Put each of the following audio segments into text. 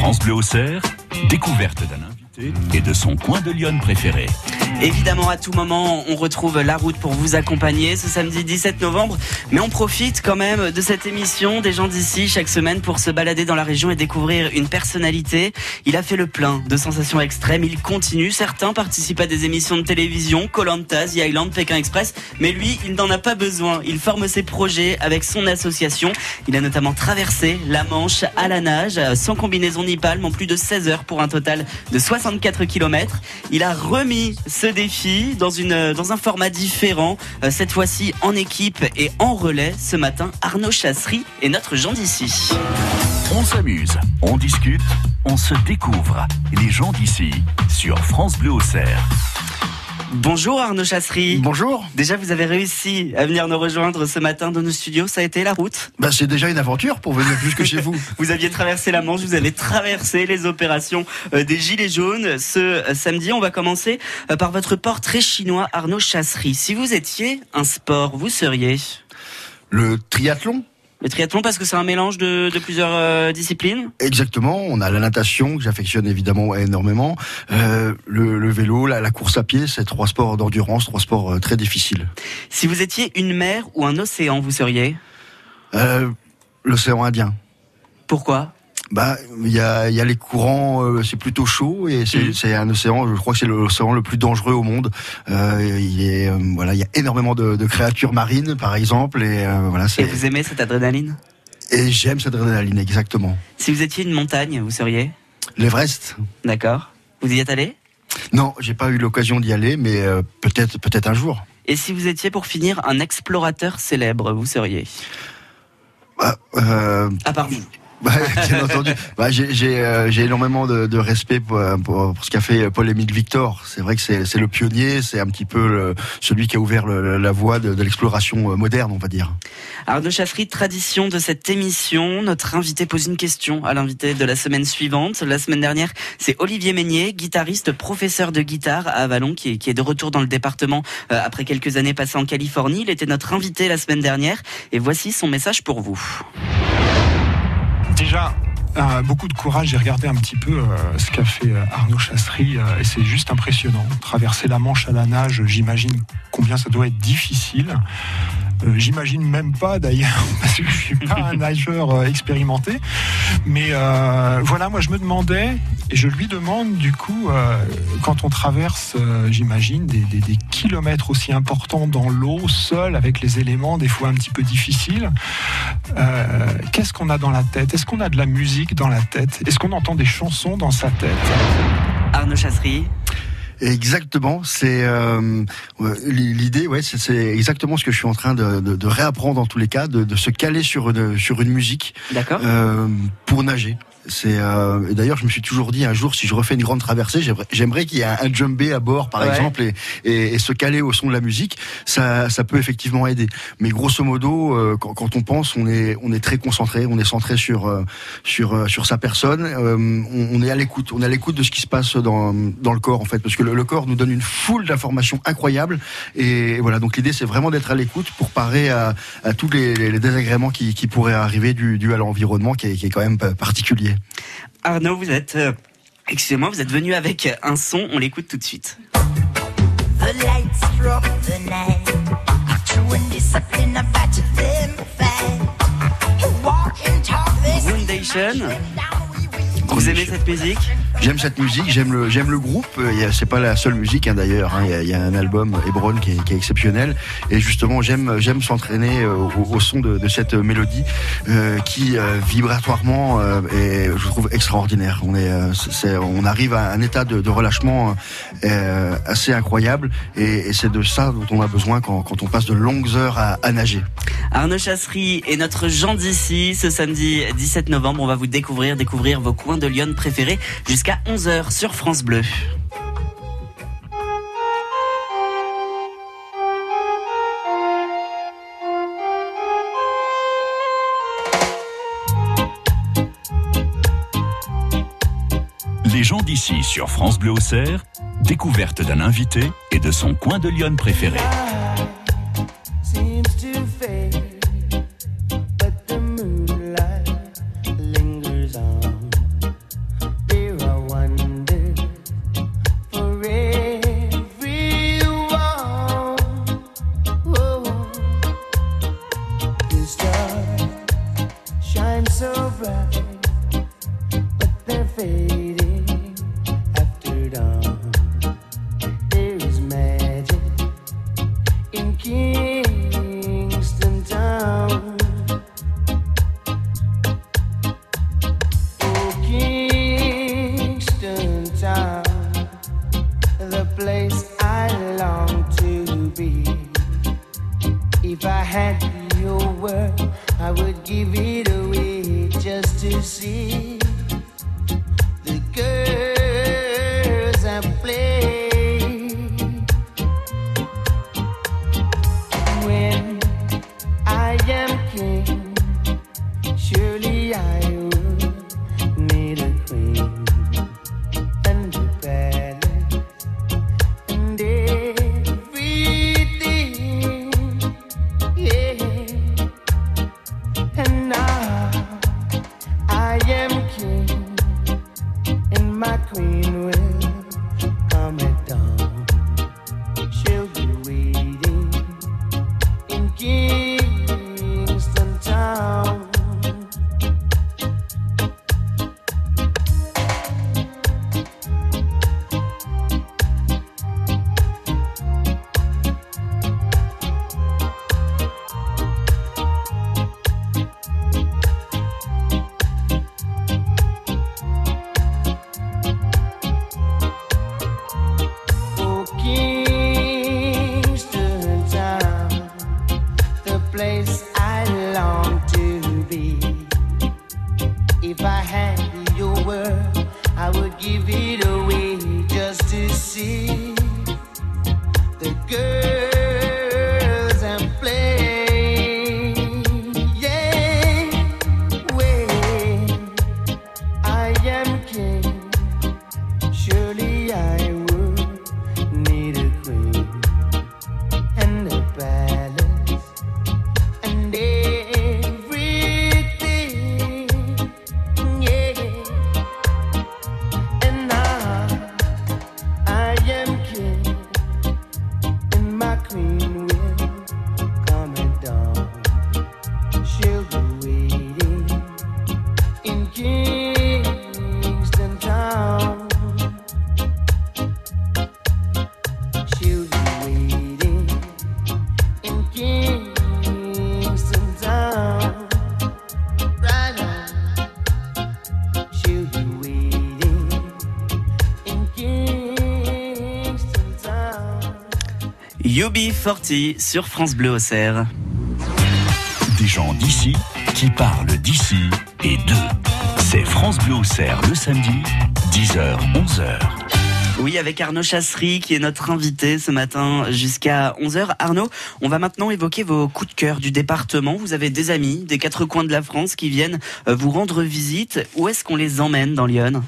France Bleu Auxerre, découverte d'un invité et de son coin de Lyon préféré. Évidemment, à tout moment, on retrouve la route pour vous accompagner ce samedi 17 novembre. Mais on profite quand même de cette émission des gens d'ici chaque semaine pour se balader dans la région et découvrir une personnalité. Il a fait le plein de sensations extrêmes. Il continue. Certains participent à des émissions de télévision, Colanta, The Island, Pékin Express. Mais lui, il n'en a pas besoin. Il forme ses projets avec son association. Il a notamment traversé la Manche à la nage, sans combinaison ni palme, en plus de 16 heures pour un total de 64 km. Il a remis ce défi dans, un format différent, euh, cette fois-ci en équipe et en relais. Ce matin, Arnaud Chasserie est notre Jean d'ici. On s'amuse, on discute, on se découvre. Les gens d'ici sur France Bleu Auxerre. Bonjour Arnaud Chasserie. Bonjour. Déjà, vous avez réussi à venir nous rejoindre ce matin dans nos studios. Ça a été la route bah, C'est déjà une aventure pour venir jusque chez vous. Vous aviez traversé la Manche, vous avez traversé les opérations euh, des Gilets jaunes. Ce euh, samedi, on va commencer euh, par votre portrait chinois Arnaud Chasserie. Si vous étiez un sport, vous seriez? Le triathlon le triathlon parce que c'est un mélange de, de plusieurs euh, disciplines Exactement, on a la natation que j'affectionne évidemment énormément, euh, le, le, vélo, la, la, course à pied, c'est trois sports d'endurance, trois sports euh, très difficiles. Si vous étiez une mer ou un océan, vous seriez? L'océan Indien. Pourquoi? Bah, il y a, y a les courants, euh, c'est plutôt chaud et c'est un océan. Je crois que c'est l'océan le plus dangereux au monde. Euh, il est, euh, voilà, il y a énormément de, de, créatures marines, par exemple, et euh, voilà. Et vous aimez cette adrénaline? Et j'aime cette adrénaline, exactement. Si vous étiez une montagne, vous seriez? L'Everest. D'accord. Vous y êtes allé? Non, j'ai pas eu l'occasion d'y aller, mais euh, peut-être, peut-être un jour. Et si vous étiez pour finir un explorateur célèbre, vous seriez? Euh, À part vous. Bien entendu. Bah, j'ai euh, énormément de, respect pour, pour, ce qu'a fait Paul-Émile Victor. C'est vrai que c'est le pionnier, c'est un petit peu celui qui a ouvert la voie de, l'exploration moderne, on va dire. Arnaud Chaffry, tradition de cette émission, notre invité pose une question à l'invité de la semaine suivante. La semaine dernière, c'est Olivier Meignier, guitariste, professeur de guitare à Avalon, qui est, de retour dans le département euh, après quelques années passées en Californie. Il était notre invité la semaine dernière et voici son message pour vous. Déjà, euh, beaucoup de courage. J'ai regardé un petit peu euh, ce qu'a fait euh, Arnaud Chasserie et c'est juste impressionnant. Traverser la Manche à la nage, j'imagine combien ça doit être difficile. Euh, J'imagine même pas d'ailleurs, parce que je suis pas un nageur euh, expérimenté. Mais euh, voilà, moi je me demandais, et je lui demande du coup, quand on traverse, j'imagine, des, des, des, kilomètres aussi importants dans l'eau, seul, avec les éléments des fois un petit peu difficiles, qu'est-ce qu'on a dans la tête? Est-ce qu'on a de la musique dans la tête? Est-ce qu'on entend des chansons dans sa tête? Arnaud Chasserie Exactement, c'est euh, l'idée, ouais, c'est exactement ce que je suis en train de, de, de réapprendre en tous les cas, de, de, se caler sur une sur une musique, euh, pour nager. C'est euh, d'ailleurs, je me suis toujours dit un jour, si je refais une grande traversée, j'aimerais qu'il y ait un djembé à bord, par ouais. exemple, et, et, et, se caler au son de la musique. Ça, ça peut effectivement aider. Mais grosso modo, euh, quand, quand, on pense, on est, on est très concentré, on est centré sur, euh, sur, sur sa personne. Euh, on, on, est à l'écoute, on est à l'écoute de ce qui se passe dans, dans le corps, en fait, parce que le, le corps nous donne une foule d'informations incroyables. Et voilà, donc l'idée, c'est vraiment d'être à l'écoute pour parer à, à tous les, les, désagréments qui, qui pourraient arriver du, dû à l'environnement, qui qui est quand même particulier. Arnaud, vous êtes, euh, excusez-moi, vous êtes venu avec un son, on l'écoute tout de suite. Foundation. Vous aimez cette musique? J'aime cette musique, j'aime le, j'aime le groupe. C'est pas la seule musique hein, d'ailleurs. Hein. Il, y a un album Hebron qui est, qui est, exceptionnel. Et justement, j'aime, j'aime s'entraîner au, au, son de, de, cette mélodie euh, qui euh, vibratoirement euh, est, je trouve, extraordinaire. On est, c'est, on arrive à un état de, de relâchement euh, assez incroyable. Et, et, c'est de ça dont on a besoin quand, quand on passe de longues heures à, à nager. Arnaud Chasserie est notre Jean d'ici. Ce samedi 17 novembre, on va vous découvrir, découvrir vos coins de Lyon préférés jusqu'à 11h sur France Bleu. Les gens d'ici sur France Bleu Auxerre, découverte d'un invité et de son coin de Lyon préféré. UB40 sur France Bleu Auxerre. Des gens d'ici qui parlent d'ici et d'eux. C'est France Bleu Auxerre le samedi, 10h, 11h. Oui, avec Arnaud Chassery qui est notre invité ce matin jusqu'à 11h. Arnaud, on va maintenant évoquer vos coups de cœur du département. Vous avez des amis des quatre coins de la France qui viennent euh, vous rendre visite. Où est-ce qu'on les emmène dans Lyon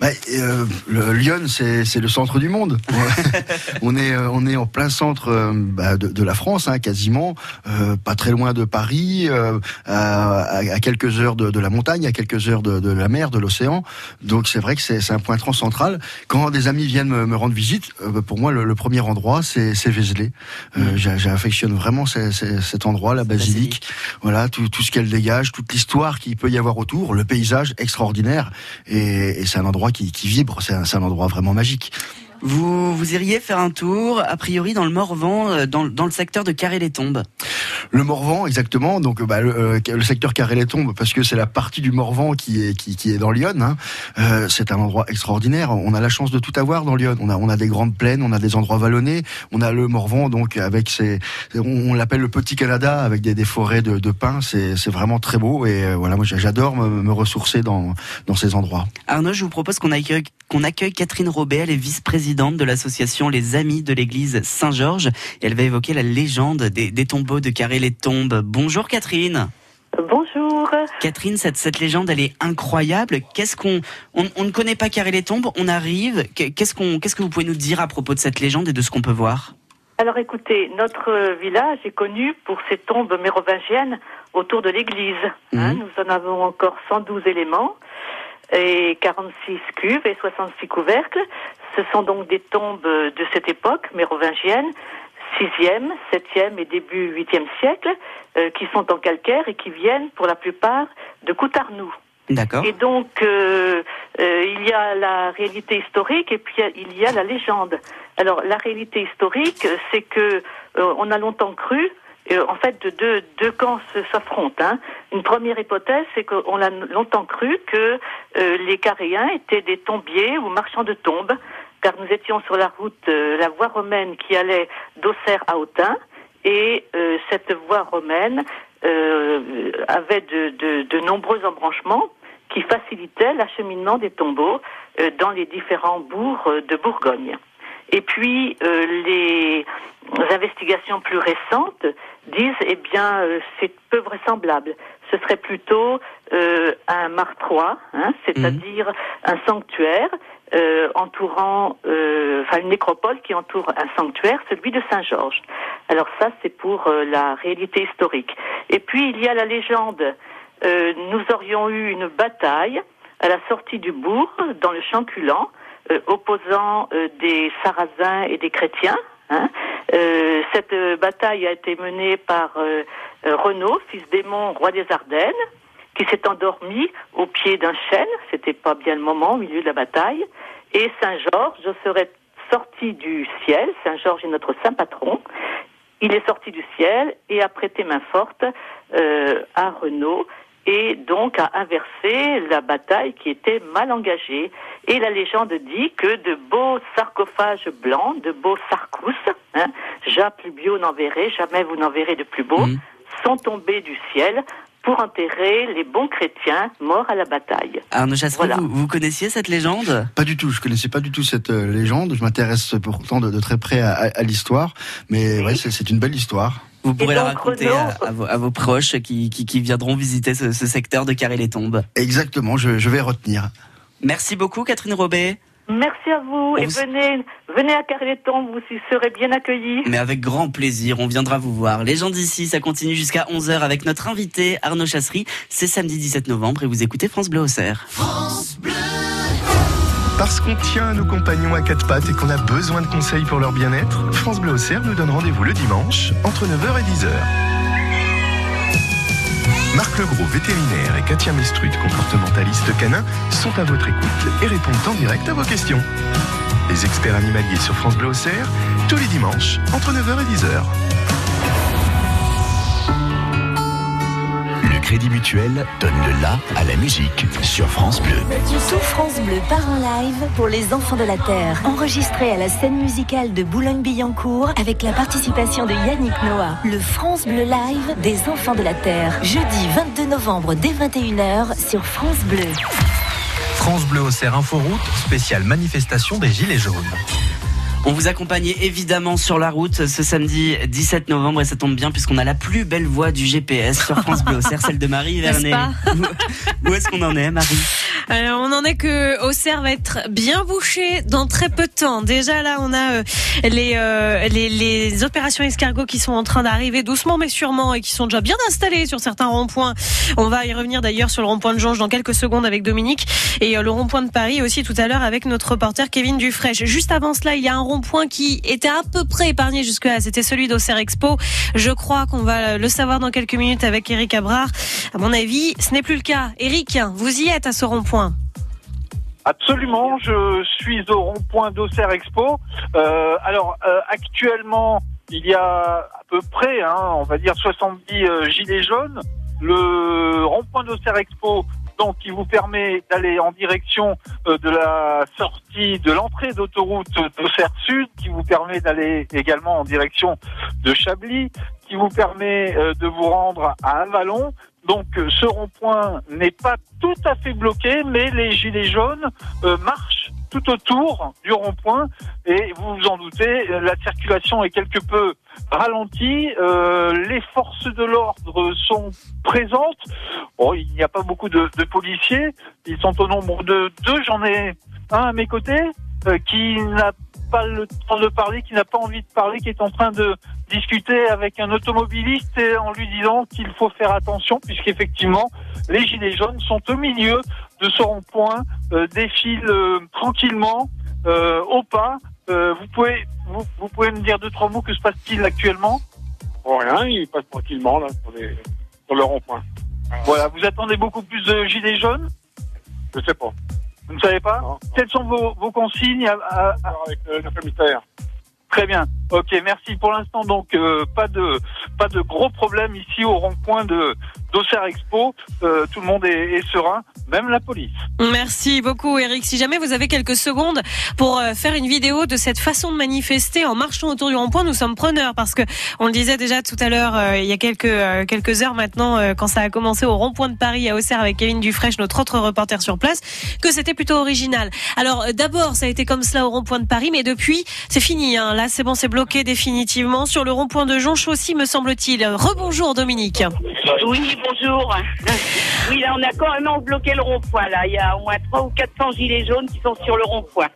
bah, euh, le, Lyon, c'est le centre du monde. on est euh, on est en plein centre euh, bah, de, de, la France, hein, quasiment, euh, pas très loin de Paris, euh, à, à, quelques heures de, de, la montagne, à quelques heures de, de la mer, de l'océan. Donc c'est vrai que c'est un point central. Quand des amis viennent me, me rendre visite, pour moi le, le premier endroit c'est Vézelay. Mm. J'affectionne vraiment cet endroit, la basilique. Voilà tout, tout ce qu'elle dégage, toute l'histoire qu'il peut y avoir autour, le paysage extraordinaire, et, et c'est un endroit qui, vibre. C'est un, endroit vraiment magique. Vous, vous iriez faire un tour, a priori, dans le Morvan, euh, dans, dans le secteur de Carré-les-Tombes le Morvan, exactement. Donc, bah, le, euh, secteur Carré-les-Tombes, parce que c'est la partie du Morvan qui est qui, qui est dans Lyon. Hein. Euh, c'est un endroit extraordinaire. On a la chance de tout avoir dans Lyon. On a on a des grandes plaines, on a des endroits vallonnés, on a le Morvan, donc avec ses, on, l'appelle le Petit Canada, avec des, des forêts de, de pins. C'est c'est vraiment très beau et euh, voilà, moi j'adore me, me, ressourcer dans dans ces endroits. Arnaud, je vous propose qu'on accueille qu'on accueille Catherine Robet, elle est vice-présidente de l'association Les Amis de l'Église Saint-Georges elle va évoquer la légende des, des tombeaux de Carré les tombes. Bonjour Catherine. Bonjour. Catherine, cette, cette légende, elle est incroyable. Qu'est-ce qu'on, on, ne connaît pas Carré les tombes, on arrive. Qu'est-ce qu'on, qu'est-ce que vous pouvez nous dire à propos de cette légende et de ce qu'on peut voir? Alors écoutez, notre village est connu pour ses tombes mérovingiennes autour de l'église. Hein. Mhm. nous en avons encore 112 éléments et 46 cuves et 66 couvercles. Ce sont donc des tombes de cette époque mérovingienne 6e, 7e et début 8e siècle, euh, qui sont en calcaire et qui viennent pour la plupart de Coutarnou. D'accord. Et donc, euh, il y a la réalité historique et puis il y a la légende. Alors la réalité historique, c'est que on a longtemps cru en fait, deux, deux camps s'affrontent. Hein. Une première hypothèse, c'est qu'on a longtemps cru que les Caréens étaient des tombiers ou marchands de tombes, car nous étions sur la route, la voie romaine qui allait d'Auxerre à Autun, et cette voie romaine euh, avait de, nombreux embranchements qui facilitaient l'acheminement des tombeaux euh, dans les différents bourgs euh, de Bourgogne. Et puis euh, les investigations plus récentes disent eh bien c'est peu vraisemblable. Ce serait plutôt un martrois, hein, c'est-à-dire un sanctuaire euh, entourant, euh, enfin une nécropole qui entoure un sanctuaire, celui de Saint-Georges. Alors ça, c'est pour euh, la réalité historique. Et puis il y a la légende. nous aurions eu une bataille à la sortie du bourg, dans le champ culant, opposant des Sarrasins et des chrétiens. Hein. cette bataille a été menée par Renaud, fils d'Aimon, roi des Ardennes qui s'est endormi au pied d'un chêne, c'était pas bien le moment au milieu de la bataille, et Saint Georges serait sorti du ciel, Saint Georges est notre saint patron, il est sorti du ciel et a prêté main forte euh, à Renaud et donc a inversé la bataille qui était mal engagée. Et la légende dit que de beaux sarcophages blancs, de beaux sarcous, hein, ja plus bio n'en verrez, jamais vous n'en verrez de plus beau, mmh. sont tombés du ciel pour enterrer les bons chrétiens morts à la bataille. Arnaud Chasseret, vous, connaissiez cette légende? Pas du tout, je connaissais pas du tout cette euh, légende. Je m'intéresse pourtant de, très près à, l'histoire, mais ouais, c'est une belle histoire. Vous pourrez la raconter à, vos, proches qui, viendront visiter ce, secteur de Carré-les-Tombes. Exactement, je, je vais retenir. Merci beaucoup Catherine Robet. Merci à vous et venez, venez à Carleton, vous serez bien accueillis. Mais avec grand plaisir, on viendra vous voir. Les gens d'ici, ça continue jusqu'à 11h avec notre invité Arnaud Chasserie. C'est samedi 17 novembre et vous écoutez France Bleu au France Bleu parce qu'on tient à nos compagnons à quatre pattes et qu'on a besoin de conseils pour leur bien-être, France Bleu Auxerre nous donne rendez-vous le dimanche entre 9h et 10h. Marc Legros, vétérinaire, et Katia Mestrut, comportementaliste canin, sont à votre écoute et répondent en direct à vos questions. Les experts animaliers sur France Bleu tous les dimanches, entre 9h et 10h. Crédit Mutuel donne le la à la musique sur France Bleu. Tout France Bleu part en live pour les enfants de la Terre. Enregistré à la scène musicale de Boulogne-Billancourt avec la participation de Yannick Noah. Le France Bleu Live des enfants de la Terre. Jeudi 22 novembre dès 21h sur France Bleu. France Bleu au Cerf Inforoute, spéciale manifestation des Gilets jaunes. On vous accompagne évidemment sur la route ce samedi 17 novembre et ça tombe bien puisqu'on a la plus belle voix du GPS sur France Bleu celle de Marie Vernet. Où est-ce qu'on en est, Marie? Alors, on en est que Auxerre va être bien bouché dans très peu de temps. Déjà là, on a euh, les, euh, les, les opérations escargots qui sont en train d'arriver doucement mais sûrement et qui sont déjà bien installées sur certains ronds-points. On va y revenir d'ailleurs sur le rond-point de Jonge dans quelques secondes avec Dominique et euh, le rond-point de Paris aussi tout à l'heure avec notre reporter Kevin Dufresne. Juste avant cela, il y a un rond-point qui était à peu près épargné jusque-là. C'était celui d'Auxerre Expo. Je crois qu'on va le savoir dans quelques minutes avec Eric Abrard. À mon avis, ce n'est plus le cas. Eric, vous y êtes à ce rond-point. Absolument, je suis au rond-point d'Auxerre Expo. Euh, alors euh, actuellement, il y a à peu près, hein, on va dire 70 euh, gilets jaunes. Le rond-point d'Auxerre Expo donc qui vous permet d'aller en direction de la sortie de l'entrée d'autoroute d'Auxerre Sud, qui vous permet d'aller également en direction de Chablis, qui vous permet de vous rendre à Avalon. Donc euh, ce rond-point n'est pas tout à fait bloqué, mais les gilets jaunes marchent tout autour du rond-point et vous vous en doutez, la circulation est quelque peu ralentie. les forces de l'ordre sont présentes. Bon, il n'y a pas beaucoup de, policiers. Ils sont au nombre de deux. J'en ai un à mes côtés euh, qui n'a pas le temps de parler, qui n'a pas envie de parler, qui est en train de discuter avec un automobiliste en lui disant qu'il faut faire attention puisqu'effectivement les gilets jaunes sont au milieu de ce rond-point, euh, défilent euh, tranquillement au pas. vous pouvez vous, pouvez me dire deux trois mots que se passe-t-il actuellement? Rien, ils passent tranquillement là sur, les, sur le rond-point. Voilà, vous attendez beaucoup plus de gilets jaunes? Je sais pas. Vous ne savez pas Non. Quelles sont vos, vos consignes à- à- à- Avec euh, le commissaire. Très bien. Ok, merci. Pour l'instant, donc euh, pas de pas de gros problèmes ici au rond-point de d'Auxerre Expo. Euh, tout le monde est, est serein, même la police. Merci beaucoup Eric. Si jamais vous avez quelques secondes pour euh, faire une vidéo de cette façon de manifester en marchant autour du rond-point, nous sommes preneurs parce que on le disait déjà tout à l'heure, euh, il y a quelques euh, quelques heures maintenant, euh, quand ça a commencé au rond-point de Paris à Auxerre avec Kevin Dufresne, notre autre reporter sur place, que c'était plutôt original. Alors euh, d'abord, ça a été comme cela au rond-point de Paris, mais depuis, c'est fini. Hein. Là, c'est bon, c'est bloqué définitivement sur le rond-point de Jonche aussi, me semble-t-il. Rebonjour Dominique. Oui, bonjour. Oui, là, on a carrément bloqué le rond-point. Là, il y a au moins 3 ou 400 gilets jaunes qui sont sur le rond-point.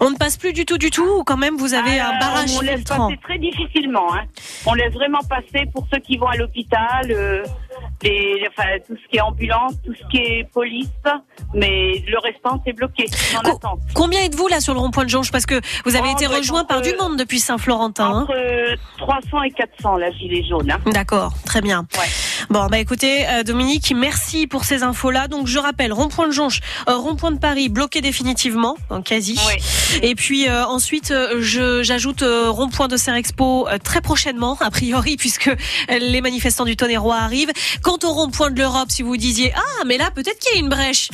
On ne passe plus du tout, du tout, ou quand même vous avez Ah, un barrage On laisse filtrant passer très difficilement. Hein. On laisse vraiment passer pour ceux qui vont à l'hôpital, euh, les, enfin, tout ce qui est ambulance, tout ce qui est police. Mais le restant, c'est bloqué. On Co-. Combien êtes-vous là sur le rond-point de Jonche Parce que vous avez Oh, été bah, rejoint par du monde depuis Saint-Florentin. hein. Entre euh, 300 et 400, la gilet jaune. Hein. D'accord, très bien. Ouais. Bon, bah écoutez, euh, Dominique, merci pour ces infos-là. Donc je rappelle, rond-point de Jonche, euh, rond-point de Paris bloqué définitivement, hein, quasi. Oui. Et puis euh, ensuite, euh, je j'ajoute euh, rond-point de Serre Expo euh, très prochainement, a priori, puisque les manifestants du Tonnerrois arrivent. Quant au rond-point de l'Europe, si vous disiez ah, mais là peut-être qu'il y a une brèche.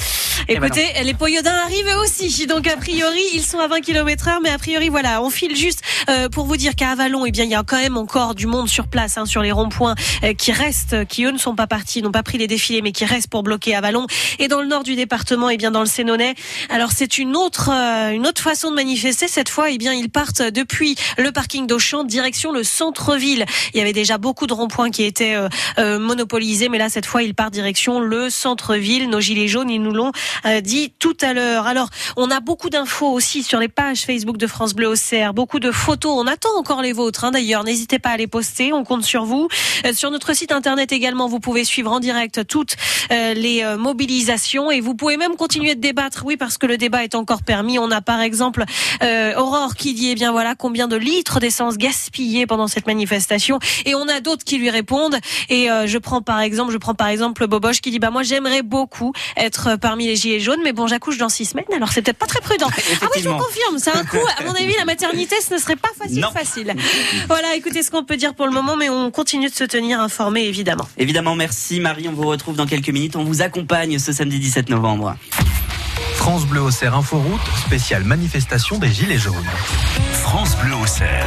Eh ben Écoutez, les Poyodins arrivent aussi, donc a priori ils sont à 20 km heure, mais a priori voilà, on file juste euh, pour vous dire qu'à Avalon, eh bien il y a quand même encore du monde sur place, hein, sur les ronds-points euh, qui restent, qui eux ne sont pas partis, n'ont pas pris les défilés, mais qui restent pour bloquer Avalon. Et dans le nord du département, eh bien dans le Sénonais, alors c'est une autre euh, une autre façon de manifester. Cette fois, eh bien ils partent depuis le parking d'Auchan direction le centre-ville. Il y avait déjà beaucoup de ronds-points qui étaient euh, monopolisés, mais là cette fois ils partent direction le centre-ville. Nos gilets jaunes, ils nous l'ont euh, dit tout à l'heure. Alors on a beaucoup d'infos aussi sur les pages Facebook de France Bleu Auxerre, beaucoup de photos. On attend encore les vôtres. Hein, D'ailleurs, n'hésitez pas à les poster. On compte sur vous. Euh, sur notre site internet également, vous pouvez suivre en direct toutes euh, les mobilisations et vous pouvez même continuer de débattre. Oui, parce que le débat est encore permis. On a par exemple euh, Aurore qui dit eh bien voilà combien de litres d'essence gaspillés pendant cette manifestation et on a d'autres qui lui répondent et euh, je prends par exemple je prends par exemple Boboche qui dit bah moi j'aimerais beaucoup être parmi les gilets jaunes mais bon j'accouche dans six semaines alors c'est peut-être pas très prudent. Ah oui je vous confirme c'est un coup à mon avis la maternité ce ne serait pas facile Non. facile. Voilà écoutez ce qu'on peut dire pour le moment mais on continue de se tenir informé évidemment. Évidemment, merci Marie. On vous retrouve dans quelques minutes. On vous accompagne ce samedi 17 novembre. France Bleu Auxerre Inforoute, spéciale manifestation des Gilets jaunes. France Bleu Auxerre.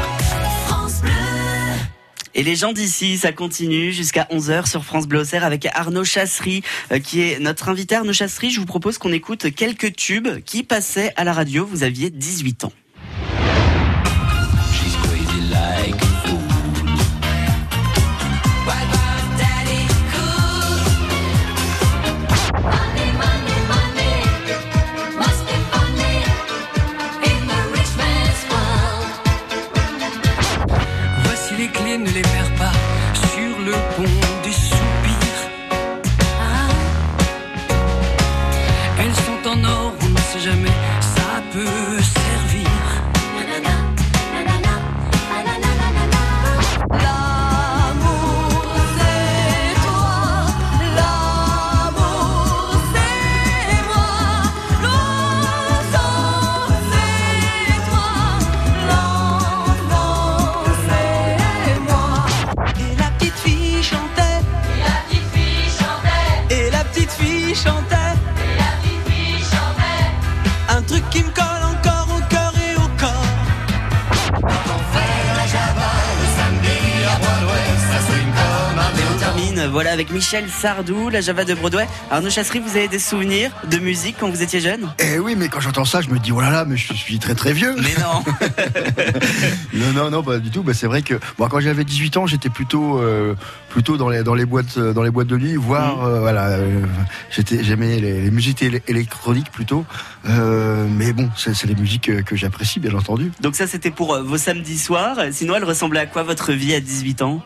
Et les gens d'ici, ça continue jusqu'à 11h sur France Bleu avec Arnaud Chassery, euh, qui est notre invité. Arnaud Chassery, je vous propose qu'on écoute quelques tubes qui passaient à la radio. Vous aviez 18 ans. Michel Sardou, la Java de Broadway. Arnaud Chassery, vous avez des souvenirs de musique quand vous étiez jeune? Eh oui, mais quand j'entends ça, je me dis, oh là là, mais je suis très très vieux. Mais non Non, non, non, pas du tout. Bah, c'est vrai que moi, quand j'avais 18 ans, j'étais plutôt, euh, plutôt dans les dans les boîtes, dans les boîtes de nuit, voire euh, voilà, euh, j'étais, j'aimais les, les musiques éle- électroniques plutôt. Mais bon, c'est les musiques que j'apprécie, bien entendu. Donc ça, c'était pour vos samedis soirs. Sinon, elle ressemblait à quoi votre vie à 18 ans?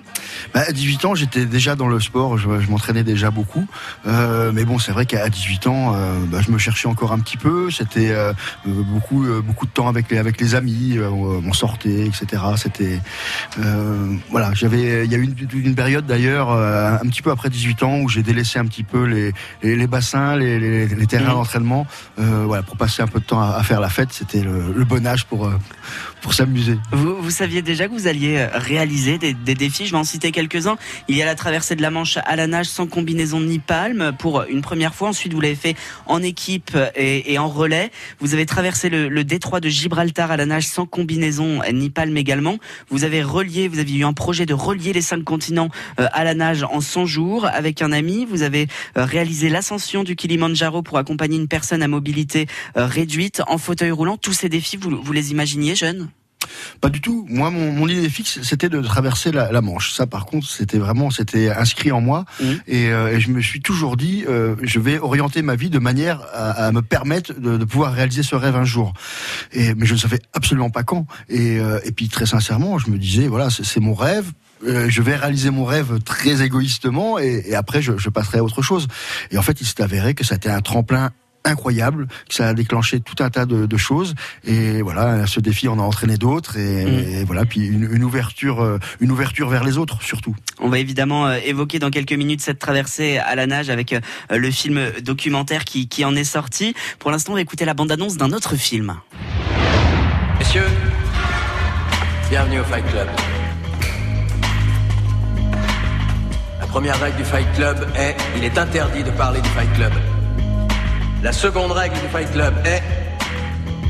Bah, à 18 ans, j'étais déjà dans le sport, je, je m'entraînais déjà beaucoup. Euh, mais bon, c'est vrai qu'à 18 ans, euh, bah, je me cherchais encore un petit peu. C'était euh, beaucoup, beaucoup de temps avec les, avec les amis. on sortait, etc. C'était voilà. J'avais, il y a eu une, une période d'ailleurs, un petit peu après 18 ans, où j'ai délaissé un petit peu les, les, les bassins, les, les, les terrains Mhm. d'entraînement, voilà, pour passer un peu de temps à, à faire la fête. C'était le, le bon âge pour pour s'amuser. Vous, vous saviez déjà que vous alliez euh, réaliser des, des défis. Je vais en citer quelques-uns. Il y a la traversée de la Manche à la nage sans combinaison ni palme pour une première fois. Ensuite, vous l'avez fait en équipe et, et en relais. Vous avez traversé le, le détroit de Gibraltar à la nage sans combinaison ni palme également. Vous avez relié, vous avez eu un projet de relier les cinq continents euh, à la nage en 100 jours avec un ami. Vous avez euh, réalisé l'ascension du Kilimandjaro pour accompagner une personne à mobilité réduite en fauteuil roulant. Tous ces défis, vous, vous les imaginiez jeunes? Pas du tout. Moi, mon, mon idée fixe, c'était de traverser la, la Manche. Ça, par contre, c'était vraiment, c'était inscrit en moi. Et, euh, et je me suis toujours dit, euh, je vais orienter ma vie de manière à, à me permettre de, de pouvoir réaliser ce rêve un jour. Et mais je ne savais absolument pas quand. Et, euh, et puis très sincèrement, je me disais, voilà, c'est mon rêve. Euh, je vais réaliser mon rêve très égoïstement et, et après je, je passerai à autre chose. Et en fait, il s'est avéré que été un tremplin incroyable, que ça a déclenché tout un tas de, de choses. Et voilà, ce défi en a entraîné d'autres. Et, et voilà, puis une, une ouverture, euh, une ouverture vers les autres surtout. On va évidemment euh, évoquer dans quelques minutes cette traversée à la nage avec euh, le film documentaire qui, qui en est sorti. Pour l'instant, on va écouter la bande-annonce d'un autre film. Messieurs, bienvenue au Fight Club. La première règle du Fight Club est il est interdit de parler du Fight Club. La seconde règle du Fight Club est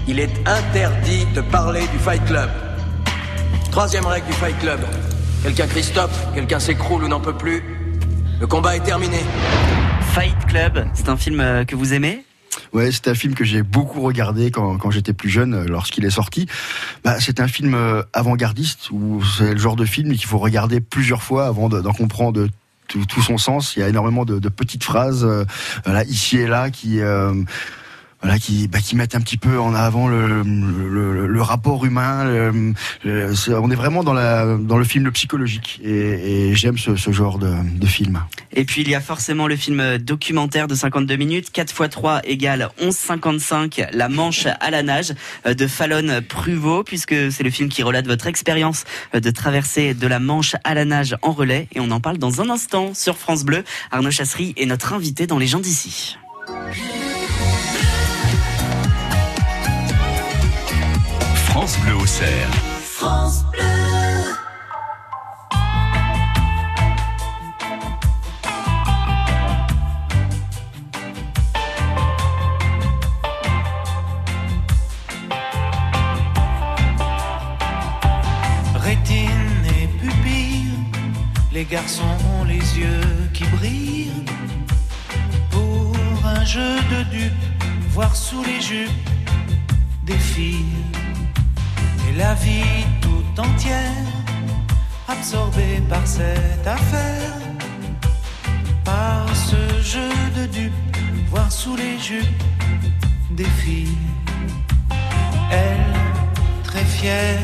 il est interdit de parler du Fight Club. Troisième règle du Fight Club. Quelqu'un crie stop, quelqu'un s'écroule ou n'en peut plus. Le combat est terminé. Fight Club, c'est un film euh, que vous aimez? Ouais, c'est un film que j'ai beaucoup regardé quand, quand j'étais plus jeune, euh, lorsqu'il est sorti. Bah, c'est un film euh, avant-gardiste où c'est le genre de film qu'il faut regarder plusieurs fois avant de- d'en comprendre tout, son sens. Il y a énormément de, de petites phrases, euh, voilà, ici et là, qui euh, voilà, qui, bah, qui mettent un petit peu en avant le, le, le rapport humain. le- le- on est vraiment dans, la, dans le film psychologique et, et j'aime ce, ce genre de, de film. Et puis il y a forcément le film documentaire de 52 minutes, 4 x 3 égale 11,55, La Manche à la nage euh, de Fallon Pruvot, puisque c'est le film qui relate votre expérience euh, de traverser de la Manche à la nage en relais. Et on en parle dans un instant sur France Bleu. Arnaud Chasserie est notre invité dans Les gens d'ici. France Bleu au cerf. France Bleu. Rétine et pupille, les garçons ont les yeux qui brillent. Pour un jeu de dupes, voir sous les jupes des filles. La vie tout entière, absorbée par cette affaire. Par ce jeu de dupes, voir sous les jupes des filles. Elles, très fières,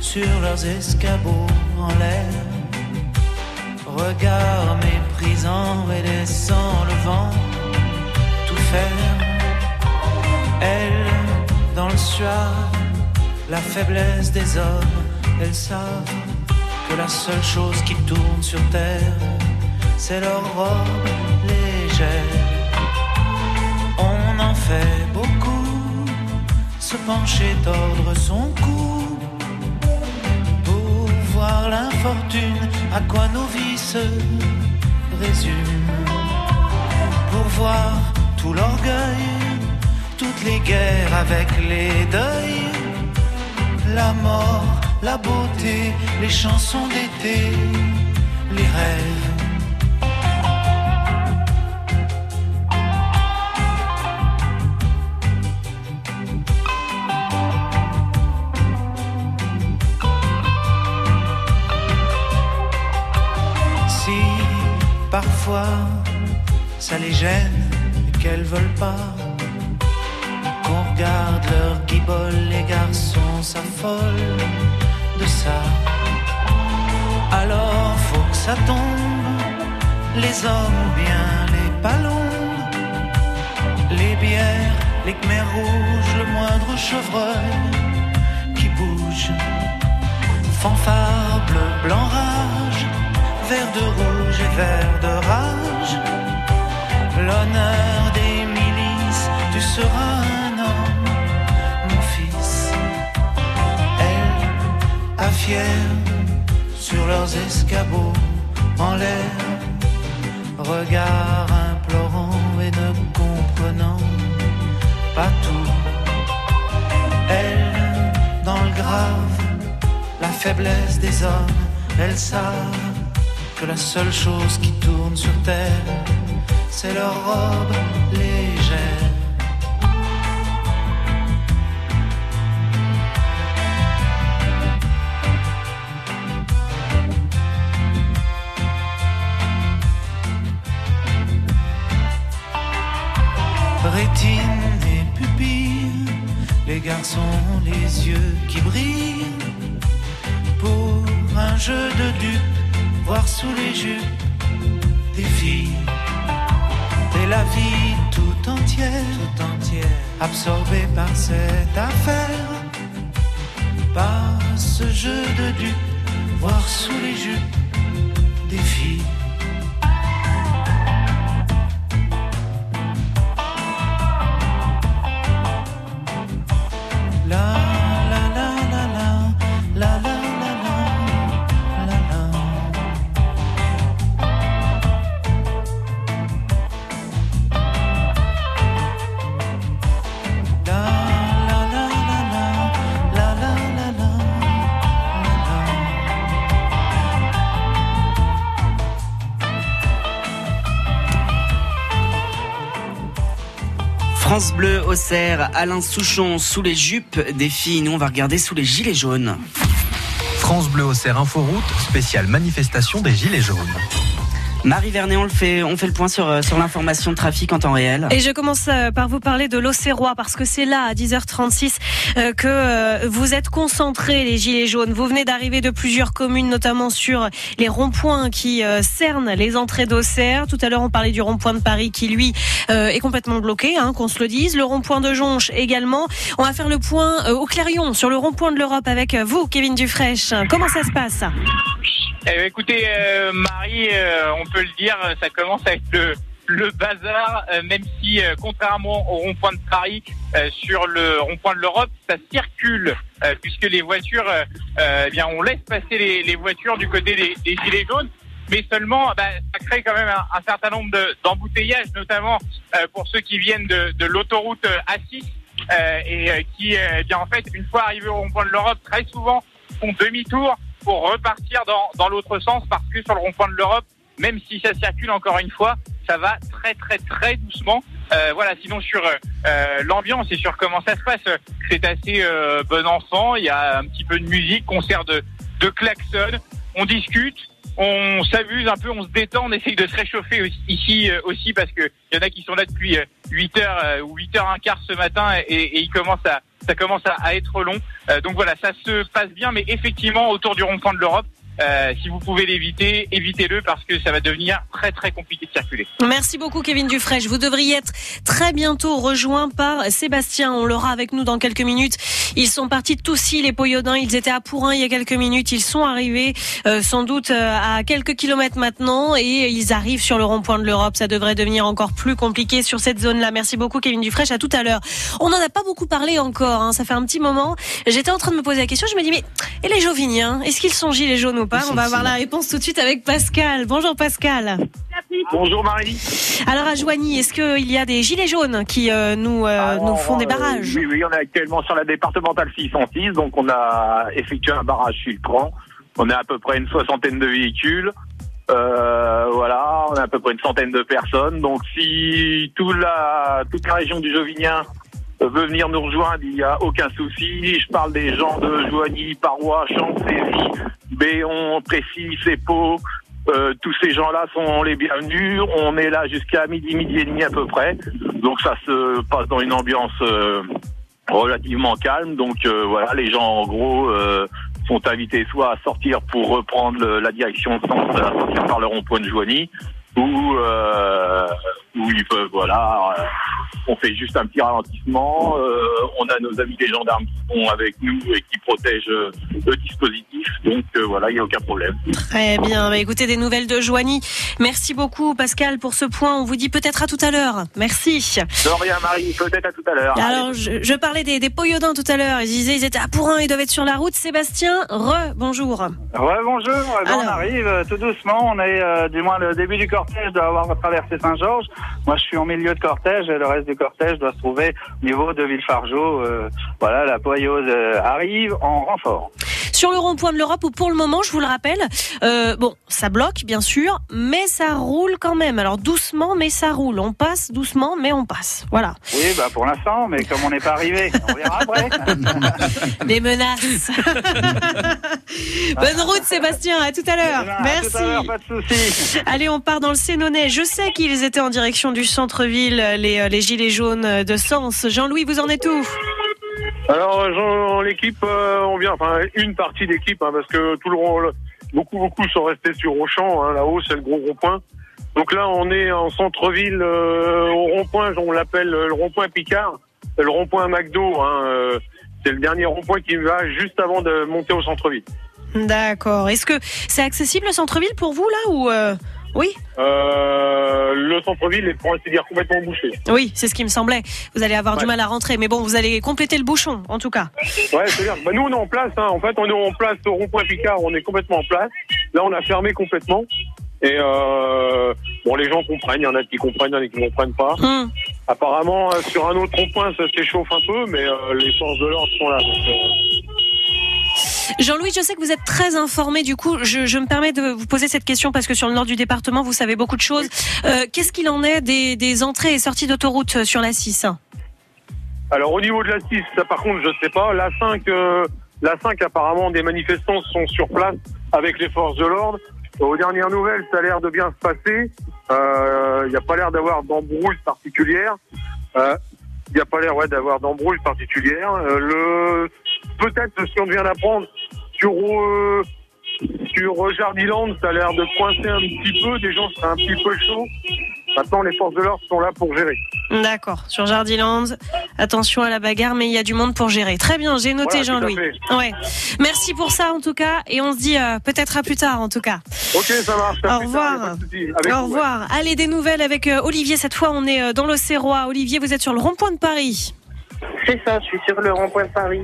sur leurs escabeaux en l'air. Regard méprisant et laissant le vent tout faire. Elles, dans le suave, la faiblesse des hommes, elles savent que la seule chose qui tourne sur terre, c'est leur robe légère. On en fait beaucoup, se pencher, tordre son cou pour voir l'infortune, à quoi nos vies se résument. Pour voir tout l'orgueil, toutes les guerres avec les deuils, la mort, la beauté, les chansons d'été, les rêves. Si parfois ça les gêne qu'elles veulent pas regarde leur guibole, les garçons s'affolent de ça. Alors faut que ça tombe les hommes ou bien les ballons, les bières, les khmers rouges, le moindre chevreuil qui bouge. Fanfare blanc, rage, vert de rouge et vert de rage. L'honneur des milices, tu seras Fière, sur leurs escabeaux, en l'air, regard implorant et ne comprenant pas tout. Elle, dans le grave, la faiblesse des hommes, elles savent que la seule chose qui tourne sur terre, c'est leur robe légère. Rétine et pupille, les garçons ont les yeux qui brillent pour un jeu de dupes, voir sous les jupes des filles. Et la vie tout entière, tout entière, absorbée par cette affaire, par ce jeu de dupes, voir sous les jupes des filles. France Bleu, Auxerre, Alain Souchon, sous les jupes des filles. Nous, on va regarder sous les gilets jaunes. France Bleu Auxerre Inforoute, spéciale manifestation des Gilets jaunes. Marie Vernet, on le fait, on fait le point sur, euh, sur l'information de trafic en temps réel. Et je commence euh, par vous parler de l'Auxerrois parce que c'est là à 10h36 euh, que euh, vous êtes concentrés les gilets jaunes. Vous venez d'arriver de plusieurs communes, notamment sur les ronds-points qui euh, cernent les entrées d'Auxerre. Tout à l'heure, on parlait du rond-point de Paris qui lui euh, est complètement bloqué, hein, qu'on se le dise. Le rond-point de Jonche également. On va faire le point euh, au Clairion sur le rond-point de l'Europe avec vous, Kevin Dufresne. Comment ça se passe? Eh bien, écoutez, euh, Marie, euh, on peut le dire, ça commence à être le, bazar, euh, même si, euh, contrairement au rond-point de Paris, euh, sur le rond-point de l'Europe, ça circule, puisque les voitures, eh bien, on laisse passer les, voitures du côté des, des gilets jaunes. Mais seulement, bah, ça crée quand même un, certain nombre de- d'embouteillages, notamment pour ceux qui viennent de, l'autoroute euh, A6 euh, et qui, eh bien, en fait, une fois arrivés au rond-point de l'Europe, très souvent font demi-tour pour repartir dans, dans l'autre sens parce que sur le rond-point de l'Europe, même si ça circule encore une fois, ça va très très très doucement. Euh, voilà, sinon sur euh, euh, l'ambiance et sur comment ça se passe, euh, c'est assez euh, bon enfant. Il y a un petit peu de musique, concert de, de klaxon, on discute, on s'amuse un peu, on se détend, on essaye de se réchauffer ici euh, aussi parce que il y en a qui sont là depuis euh, 8 heures euh, ou 8 heures un quart ce matin et, et il commence à ça commence à, à être long. Donc voilà, ça se passe bien, mais effectivement autour du rond-point de l'Europe, euh, si vous pouvez l'éviter, évitez-le parce que ça va devenir très très compliqué de circuler. Merci beaucoup Kevin Dufresne. Vous devriez être très bientôt rejoint par Sébastien. On l'aura avec nous dans quelques minutes. Ils sont partis de Toussy, les Poyodins. Ils étaient à Pourin il y a quelques minutes. Ils sont arrivés euh, sans doute euh, à quelques kilomètres maintenant et ils arrivent sur le rond-point de l'Europe. Ça devrait devenir encore plus compliqué sur cette zone-là. Merci beaucoup Kevin Dufresne. À tout à l'heure. On n'en a pas beaucoup parlé encore. hein. Ça fait un petit moment. J'étais en train de me poser la question. Je me dis mais et les Joviniens? Est-ce qu'ils sont gilets jaunes ou On va avoir la réponse tout de suite avec Pascal. Bonjour Pascal. Bonjour Marie. Alors à Joigny, est-ce qu'il y a des gilets jaunes qui euh, nous, euh, nous font des barrages Oui, oui, on est actuellement sur la départementale 606, donc on a effectué un barrage filtrant. On est à peu près une soixantaine de véhicules. Euh, voilà, on a à peu près une centaine de personnes. Donc si toute la, toute la région du Jovinien veut venir nous rejoindre, il n'y a aucun souci. Je parle des gens de Joigny, Parois, Champs-Séry, Béon, Précis,Épau. Euh, tous ces gens-là sont les bienvenus. On est là jusqu'à midi, midi et demi à peu près. Donc ça se passe dans une ambiance euh, relativement calme. Donc euh, voilà, les gens en gros euh, sont invités soit à sortir pour reprendre la direction de sens à sortir par le rond-point de Joigny, où, euh, où ils peuvent, voilà, euh, on fait juste un petit ralentissement. euh, on a nos amis des gendarmes qui sont avec nous et qui protègent euh, le dispositif. Donc euh, voilà, il n'y a aucun problème. Très bien. Bah, écoutez, des nouvelles de Joanie. Merci beaucoup, Pascal, pour ce point. On vous dit peut-être à tout à l'heure. Merci. De rien, Marie, peut-être à tout à l'heure. Alors, je, je parlais des, des Poyodins tout à l'heure. Ils disaient ils étaient à Pourin, ils doivent être sur la route. Sébastien, re, bonjour. Ouais, bonjour. Eh ben, on arrive tout doucement. On est, euh, du moins, le début du cortège doit avoir traversé Saint-Georges. Moi, je suis en milieu de cortège et le reste du cortège doit se trouver au niveau de Villefargeau. Euh, voilà, la Poyeuse arrive en renfort. Sur le rond-point de l'Europe, où pour le moment, je vous le rappelle, euh, bon, ça bloque, bien sûr, mais ça roule quand même. Alors, doucement, mais ça roule. On passe doucement, mais on passe. Voilà. Oui, bah, pour l'instant, mais comme on n'est pas arrivé, on verra après. Des menaces. Bonne route, Sébastien. À tout à l'heure. À Merci. tout à l'heure, pas de soucis. Allez, on part dans le Sénonais. Je sais qu'ils étaient en direction du centre-ville, les, euh, les gilets jaunes de Sens. Jean-Louis, vous en êtes où? Alors, euh, Jean, l'équipe, euh, on vient, enfin, une partie d'équipe, hein, parce que tout le rôle, beaucoup, beaucoup sont restés sur Auchan, hein, là-haut, c'est le gros rond-point. Donc là, on est en centre-ville, euh, au rond-point, on l'appelle euh, le rond-point Picard, le rond-point McDo, hein, euh, c'est le dernier rond-point qui va juste avant de monter au centre-ville. D'accord. Est-ce que c'est accessible le centre-ville pour vous là ou euh, oui Euh, le centre-ville est, pour ainsi dire, complètement bouché. Oui, c'est ce qui me semblait. Vous allez avoir du mal à rentrer, mais bon, vous allez compléter le bouchon, en tout cas. Ouais, c'est bien. Bah, nous, on est en place. Hein. En fait, on est en place au rond-point Picard. On est complètement en place. Là, on a fermé complètement. Et euh, bon, les gens comprennent. Il y en a qui comprennent, il y en a qui ne comprennent pas. Hum. Apparemment, euh, sur un autre rond-point, ça s'échauffe un peu, mais euh, les forces de l'ordre sont là. donc, Jean-Louis, je sais que vous êtes très informé, du coup, je, je me permets de vous poser cette question parce que sur le nord du département, vous savez beaucoup de choses. Euh, Qu'est-ce qu'il en est des, des entrées et sorties d'autoroute sur la 6 Alors, au niveau de la 6, ça, par contre, je sais pas. La 5, euh, la 5, apparemment, des manifestants sont sur place avec les forces de l'ordre. Aux dernières nouvelles, ça a l'air de bien se passer. Euh, Il n'y a pas l'air d'avoir d'embrouille particulière. Euh, Il n'y a pas l'air ouais, d'avoir d'embrouille particulière. Euh, le peut-être ce qu'on vient d'apprendre sur euh, sur Jardiland, ça a l'air de coincer un petit peu. Des gens seraient un petit peu chauds. Maintenant, les forces de l'ordre sont là pour gérer. D'accord. Sur Jardiland, attention à la bagarre, mais il y a du monde pour gérer. Très bien, j'ai noté Voilà, Jean-Louis. Ouais. Merci pour ça en tout cas, et on se dit euh, peut-être à plus tard en tout cas. Ok, ça marche. Au tard, revoir. Au vous, ouais. revoir. Allez, des nouvelles avec euh, Olivier. Cette fois, on est euh, dans l'Océrois. Olivier, vous êtes sur le rond-point de Paris. C'est ça, je suis sur le rond-point de Paris.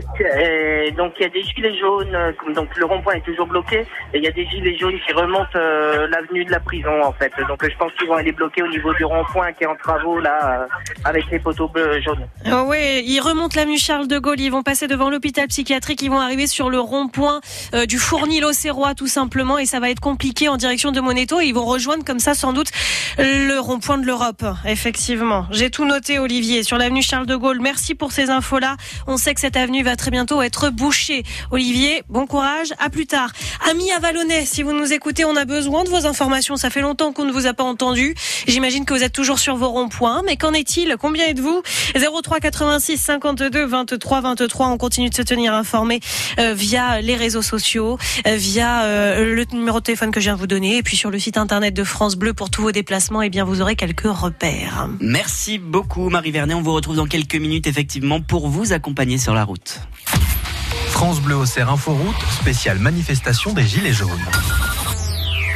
Donc il y a des gilets jaunes, euh, donc le rond-point est toujours bloqué, et il y a des gilets jaunes qui remontent euh, l'avenue de la prison en fait. Donc je pense qu'ils vont aller bloquer au niveau du rond-point qui est en travaux là, euh, avec les poteaux bleus jaunes. Ah ouais, ils remontent l'avenue Charles de Gaulle, ils vont passer devant l'hôpital psychiatrique, ils vont arriver sur le rond-point du Fournil Auxerrois tout simplement et ça va être compliqué en direction de Moneto et ils vont rejoindre comme ça sans doute le rond-point de l'Europe. Effectivement, j'ai tout noté Olivier sur l'avenue Charles de Gaulle. Merci pour ces infos-là. On sait que cette avenue va très bientôt être bouchée. Olivier, bon courage, à plus tard. Amis Avalonnais, si vous nous écoutez, on a besoin de vos informations. Ça fait longtemps qu'on ne vous a pas entendu. J'imagine que vous êtes toujours sur vos ronds-points, mais qu'en est-il? Combien êtes-vous? 03 86 52 23 23. On continue de se tenir informé euh, via les réseaux sociaux, euh, via euh, le numéro de téléphone que je viens de vous donner, et puis sur le site internet de France Bleu pour tous vos déplacements. Eh bien, vous aurez quelques repères. Merci beaucoup Marie Vernet. On vous retrouve dans quelques minutes effectivement pour vous accompagner sur la route. France Bleu Auxerre Inforoute, spéciale manifestation des Gilets jaunes.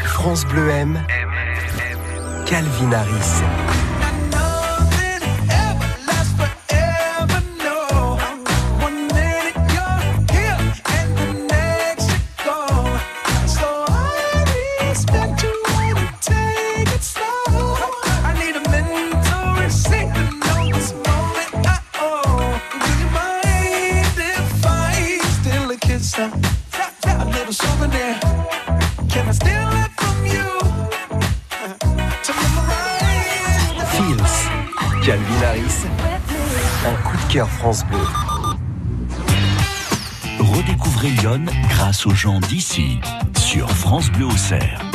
France Bleu M. Calvin Harris. Fields. Calvin Harris. Un coup de cœur France Bleu. Redécouvrez Lyon grâce aux gens d'ici sur France Bleu Auxerre.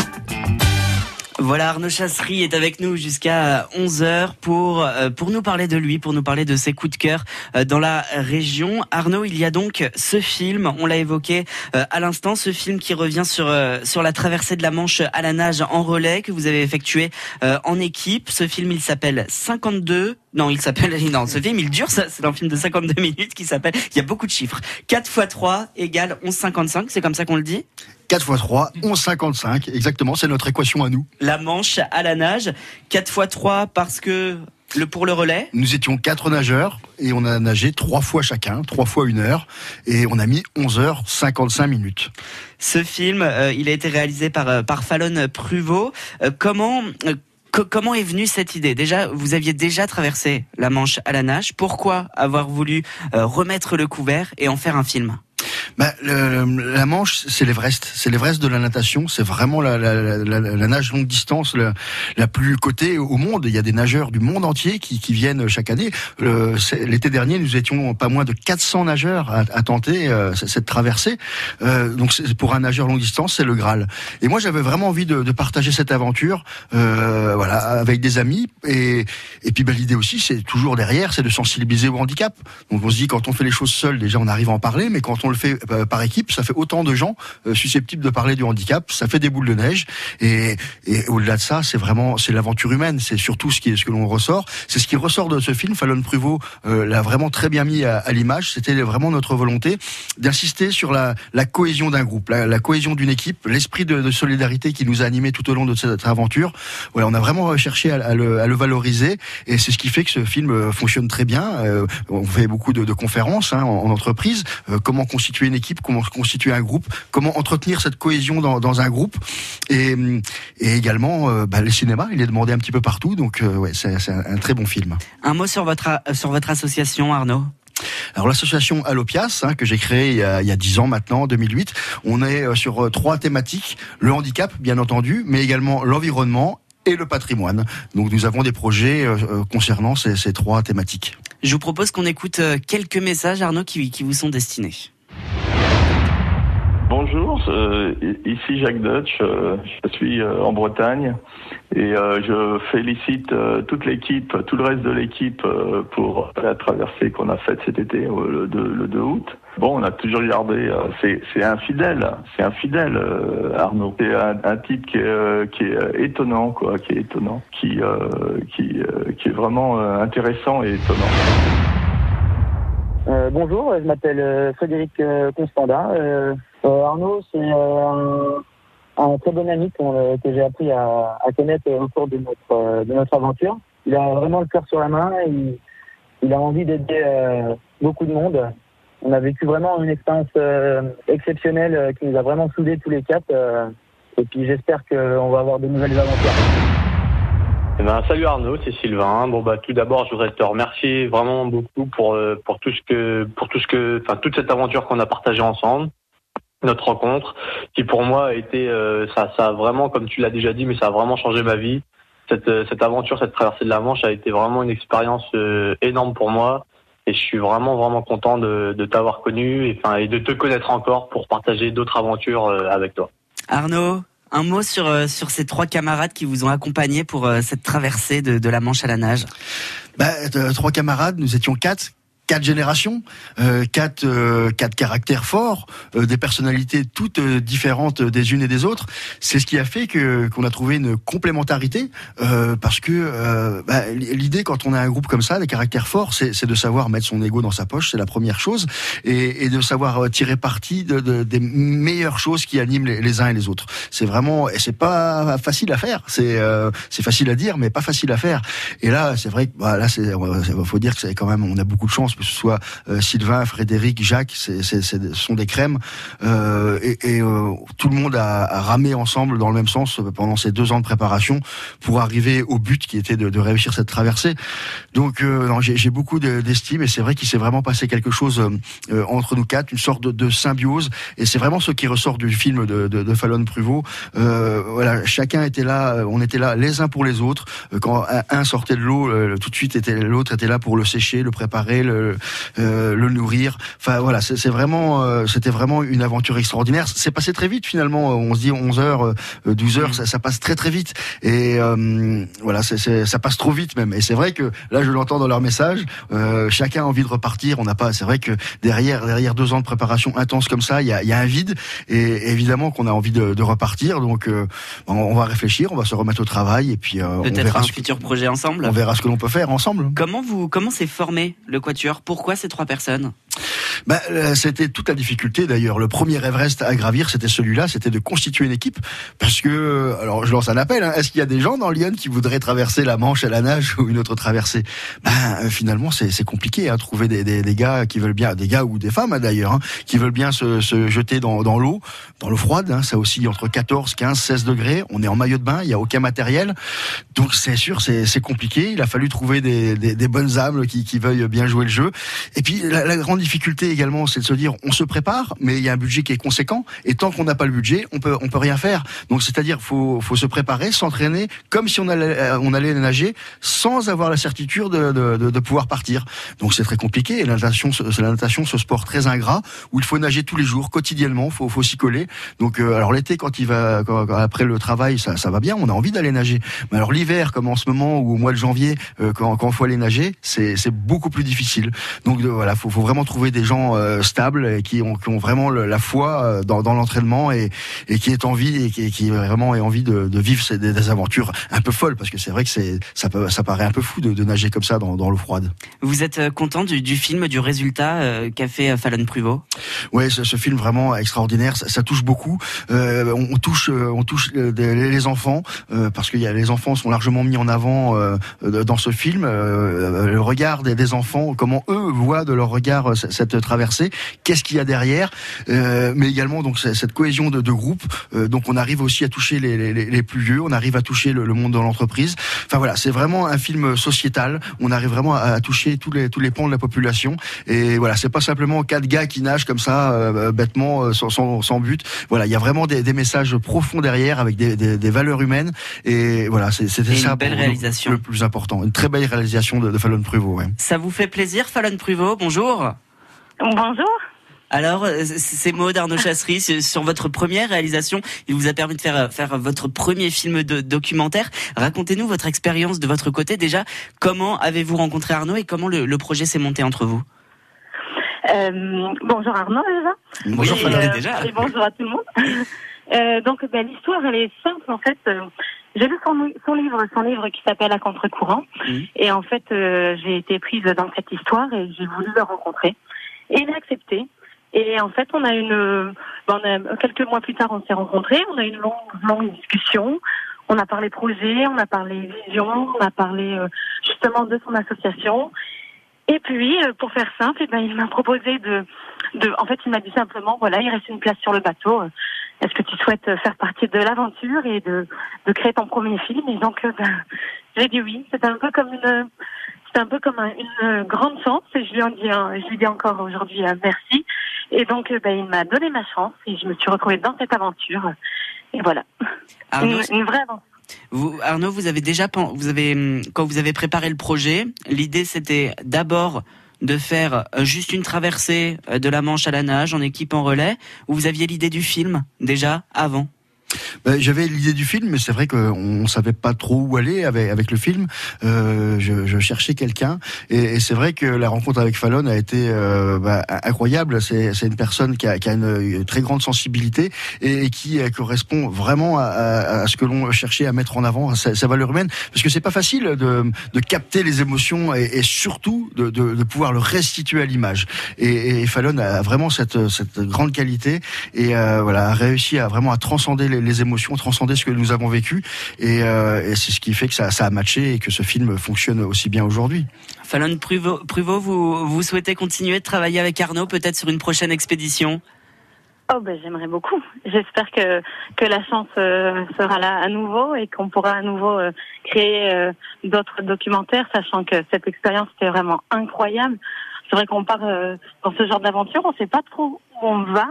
Voilà, Arnaud Chasserie est avec nous jusqu'à 11h pour, euh, pour nous parler de lui, pour nous parler de ses coups de cœur euh, dans la région. Arnaud, il y a donc ce film, on l'a évoqué euh, à l'instant, ce film qui revient sur, sur la traversée de la Manche à la nage en relais que vous avez effectué en équipe. Ce film, il s'appelle 52 non, il s'appelle, non, ce film, il dure, c'est un film de 52 minutes qui s'appelle, il y a beaucoup de chiffres. 4 x 3 égale 11,55, c'est comme ça qu'on le dit? 4 x 3, 11,55, exactement, c'est notre équation à nous. La manche à la nage, 4 x 3 parce que le pour le relais? Nous étions quatre nageurs et on a nagé trois fois chacun, trois fois une heure, et on a mis 11 h 55 minutes. Ce film, euh, il a été réalisé par, euh, par Fallon Pruvot. Euh, comment comment est venue cette idée? Déjà, vous aviez déjà traversé la Manche à la nage. Pourquoi avoir voulu euh, remettre le couvert et en faire un film? Bah, le, la Manche, c'est l'Everest. C'est l'Everest de la natation. C'est vraiment la, la, la, la, nage longue distance la, plus cotée au monde. Il y a des nageurs du monde entier qui, qui viennent chaque année. L'été dernier, nous étions pas moins de 400 nageurs à, à tenter euh, cette traversée. Euh, donc pour un nageur longue distance, c'est le Graal. Et moi, j'avais vraiment envie de, de, partager cette aventure, euh, voilà, avec des amis. Et, et puis, bah, l'idée aussi, c'est toujours derrière, c'est de sensibiliser au handicap. Donc on se dit, quand on fait les choses seul, déjà, on arrive à en parler, mais quand on le fait euh, par équipe, ça fait autant de gens euh, susceptibles de parler du handicap. Ça fait des boules de neige. Et, et au-delà de ça, c'est vraiment c'est l'aventure humaine. C'est surtout ce qui est ce que l'on ressort. C'est ce qui ressort de ce film. Fallon Pruvot euh, l'a vraiment très bien mis à, l'image. C'était vraiment notre volonté d'insister sur la, la cohésion d'un groupe, la, la cohésion d'une équipe, l'esprit de, de, solidarité qui nous a animés tout au long de cette aventure. Voilà, on a vraiment cherché à, à, le, à le, valoriser. Et c'est ce qui fait que ce film fonctionne très bien. on fait beaucoup de, de conférences hein, en, en, entreprise. comment constituer une équipe, comment constituer un groupe, comment entretenir cette cohésion dans, dans un groupe, et, et également euh, bah, le cinéma, il est demandé un petit peu partout, donc euh, ouais, c'est un, un, très bon film. Un mot sur votre sur votre association, Arnaud? Alors l'association Allopias, hein, que j'ai créée il y, a, il y a 10 ans maintenant, en 2008, on est euh, sur trois thématiques, le handicap bien entendu, mais également l'environnement et le patrimoine. Donc nous avons des projets concernant ces, ces, trois thématiques. Je vous propose qu'on écoute quelques messages, Arnaud, qui, qui vous sont destinés. Bonjour, euh, ici Jacques Dutch, euh, je suis euh, en Bretagne et je félicite toute l'équipe, tout le reste de l'équipe pour la traversée qu'on a faite cet été, le 2, le 2 août. Bon, on a toujours gardé, c'est un fidèle, c'est un fidèle Arnaud. C'est un, type qui est, étonnant, quoi, qui est étonnant, qui est vraiment intéressant et étonnant. Euh, bonjour, je m'appelle euh, Frédéric euh, Constanda. Arnaud, c'est un, très bon ami que j'ai appris à, connaître au cours de notre, de notre aventure. Il a vraiment le cœur sur la main, il, il a envie d'aider beaucoup de monde. On a vécu vraiment une expérience exceptionnelle qui nous a vraiment soudés tous les quatre. et puis j'espère qu'on va avoir de nouvelles aventures. Eh ben, salut Arnaud, c'est Sylvain. Bon bah tout d'abord, je voudrais te remercier vraiment beaucoup pour euh, pour tout ce que pour tout ce que enfin toute cette aventure qu'on a partagée ensemble, notre rencontre, qui pour moi a été euh, ça ça a vraiment comme tu l'as déjà dit, mais ça a vraiment changé ma vie. Cette euh, cette aventure, cette traversée de la Manche a été vraiment une expérience énorme pour moi et je suis vraiment vraiment content de, de t'avoir connu et enfin et de te connaître encore pour partager d'autres aventures avec toi. Arnaud, un mot sur, euh, sur ces trois camarades qui vous ont accompagné pour euh, cette traversée de, la Manche à la nage. Bah, euh, Trois camarades, nous étions quatre quatre générations, euh, quatre euh, quatre caractères forts, euh, des personnalités toutes euh, différentes des unes et des autres. C'est ce qui a fait que qu'on a trouvé une complémentarité euh, parce que euh, bah, l'idée quand on a un groupe comme ça, des caractères forts, c'est de savoir mettre son ego dans sa poche, c'est la première chose, et, et, de savoir tirer parti de, de, des meilleures choses qui animent les, les uns et les autres. C'est vraiment et c'est pas facile à faire. C'est c'est facile à dire, mais pas facile à faire. Et là, c'est vrai que bah, là, c'est faut dire que c'est quand même on a beaucoup de chance que ce soit euh, Sylvain, Frédéric, Jacques, ce sont des crèmes. Euh, et, euh, tout le monde a, a, ramé ensemble dans le même sens pendant ces deux ans de préparation pour arriver au but qui était de, réussir cette traversée. Donc j'ai, beaucoup d'estime et c'est vrai qu'il s'est vraiment passé quelque chose entre nous quatre, une sorte de, symbiose. Et c'est vraiment ce qui ressort du film de, de, de Fallon Pruvot. voilà, chacun était là, on était là les uns pour les autres. Quand un sortait de l'eau, tout de suite était l'autre était là pour le sécher, le préparer, le, le, euh, le nourrir. Enfin voilà, c'est vraiment, euh, c'était vraiment une aventure extraordinaire. C'est passé très vite finalement. On se dit 11 heures, euh, 12 heures, ça, ça passe très très vite. Et euh, voilà, c'est c'est- ça passe trop vite même. Et c'est vrai que là, je l'entends dans leur message. euh, chacun a envie de repartir. On n'a pas. C'est vrai que derrière derrière deux ans de préparation intense comme ça, il y a, il y a un vide. Et évidemment qu'on a envie de, de repartir. Donc euh, on, va réfléchir, on va se remettre au travail et puis euh, on Peut-être verra un ce que- futur projet ensemble on verra ce que l'on peut faire ensemble. Comment vous comment s'est formé le Quatuor? Pourquoi ces trois personnes? Bah, euh, c'était toute la difficulté d'ailleurs. Le premier Everest à gravir, c'était celui-là, c'était de constituer une équipe. Parce que, euh, alors je lance un appel, hein, est-ce qu'il y a des gens dans Lyon qui voudraient traverser la Manche à la nage ou une autre traversée? Ben euh, finalement, c'est compliqué, hein, trouver des, gars qui veulent bien, des gars ou des femmes hein, d'ailleurs, qui veulent bien se, jeter dans, l'eau, dans l'eau froide. Ça aussi entre 14, 15, 16 degrés. On est en maillot de bain, il y a aucun matériel, donc c'est sûr, c'est compliqué. Il a fallu trouver des, bonnes âmes qui veuillent bien jouer le jeu. Et puis la, la grande difficulté également, c'est de se dire, on se prépare, mais il y a un budget qui est conséquent. Et tant qu'on n'a pas le budget, on peut on peut rien faire. Donc c'est-à-dire, faut faut se préparer, s'entraîner, comme si on allait euh, on allait nager, sans avoir la certitude de, de, de, pouvoir partir. Donc c'est très compliqué. Et la natation, c'est la natation, ce sport très ingrat où il faut nager tous les jours, quotidiennement. Faut faut s'y coller. Donc euh, alors l'été, quand il va quand- après le travail, ça ça va bien. On a envie d'aller nager. Mais alors l'hiver, comme en ce moment ou au mois de janvier, euh, quand quand faut aller nager, c'est c'est beaucoup plus difficile. Donc de- voilà, faut faut vraiment trouver des gens euh, stables et qui ont qui ont vraiment le- la foi euh, dans, dans l'entraînement et et qui est envie et qui, qui vraiment ait envie de, de vivre ces- des, des aventures un peu folles parce que c'est vrai que c'est ça peut ça paraît un peu fou de, de nager comme ça dans, dans l'eau froide. Vous êtes euh, content du, du film, du résultat euh, qu'a fait euh, Fallon Pruvot? Ouais, ce, ce film vraiment extraordinaire, ça, ça touche beaucoup. Euh, on, on touche, euh, on touche euh, des- les enfants euh, parce que y a, les enfants sont largement mis en avant euh, euh, dans ce film. Euh, le regard des, des enfants, comment eux voient de leur regard euh, cette, traversée, qu'est-ce qu'il y a derrière, euh, mais également donc cette cohésion de, de groupe. Euh, donc on arrive aussi à toucher les, les, les plus vieux, on arrive à toucher le, le monde de l'entreprise. Enfin voilà, c'est vraiment un film sociétal. On arrive vraiment à, à toucher tous les tous les pans de la population. Et voilà, c'est pas simplement quatre gars qui nagent comme ça euh, bêtement sans, sans, sans but. Voilà, il y a vraiment des, des messages profonds derrière avec des, des, des valeurs humaines. Et voilà, c'était Et une ça belle réalisation. le plus important. Une très belle réalisation de, de Fallon Pruvot. Ouais. Ça vous fait plaisir, Fallon Pruvot Bonjour. Bonjour. Alors, euh, ces mots d'Arnaud Chassery sur votre première réalisation, il vous a permis de faire faire votre premier film de documentaire. Racontez-nous votre expérience de votre côté. Déjà, comment avez-vous rencontré Arnaud et comment le, le projet s'est monté entre vous? Euh, bonjour Arnaud déjà. Bonjour, Et, euh, déjà. Et bonjour à tout le monde. Euh, donc ben, l'histoire elle est simple en fait. Euh, j'ai lu son, son livre, son livre qui s'appelle À contre-courant. Et en fait euh, j'ai été prise dans cette histoire et j'ai voulu le rencontrer. Et il a accepté. Et en fait on a une, ben, on a- quelques mois plus tard on s'est rencontrés. On a eu une longue, longue discussion. On a parlé projet, on a parlé vision, on a parlé euh, justement de son association. Et puis, euh, pour faire simple, eh ben, il m'a proposé de, de, en fait, il m'a dit simplement, voilà, il reste une place sur le bateau. Est-ce que tu souhaites faire partie de l'aventure et de, de créer ton premier film Et donc, euh, ben, j'ai dit oui. C'était un peu comme une, c'était un peu comme un- une euh, grande chance. Et je lui en dis, je lui dis encore aujourd'hui euh, merci. Et donc, ben, il m'a donné ma chance et je me suis retrouvée dans cette aventure. Et voilà, Arnaud, une, une vraie aventure. Vous, Arnaud, vous avez déjà, vous avez, hum, quand vous avez préparé le projet, l'idée c'était d'abord de faire euh, juste une traversée euh, de la Manche à la nage en équipe en relais, ou vous aviez l'idée du film déjà avant? Ben, J'avais l'idée du film, mais c'est vrai qu'on on savait pas trop où aller avec, avec le film. Euh, je, je cherchais quelqu'un, et, et c'est vrai que la rencontre avec Fallon a été euh, bah, incroyable. C'est une personne qui a, qui a une, très grande sensibilité et, qui euh, correspond vraiment à, à- ce que l'on cherchait à mettre en avant, à sa, valeur humaine, parce que c'est pas facile de, de capter les émotions et, et surtout de, de, de pouvoir le restituer à l'image. Et, et Fallon a vraiment cette, cette grande qualité et euh, voilà a réussi à vraiment à transcender les, les émotions, transcender ce que nous avons vécu et, euh, et c'est ce qui fait que ça, ça a matché et que ce film fonctionne aussi bien aujourd'hui. Fallon Pruvot, Pruvot, vous, vous souhaitez continuer de travailler avec Arnaud, peut-être sur une prochaine expédition? Oh ben j'aimerais beaucoup. J'espère que que la chance euh, sera là à nouveau et qu'on pourra à nouveau euh, créer euh, d'autres documentaires, sachant que cette expérience était vraiment incroyable. C'est vrai qu'on part euh, dans ce genre d'aventure, on sait pas trop où on va.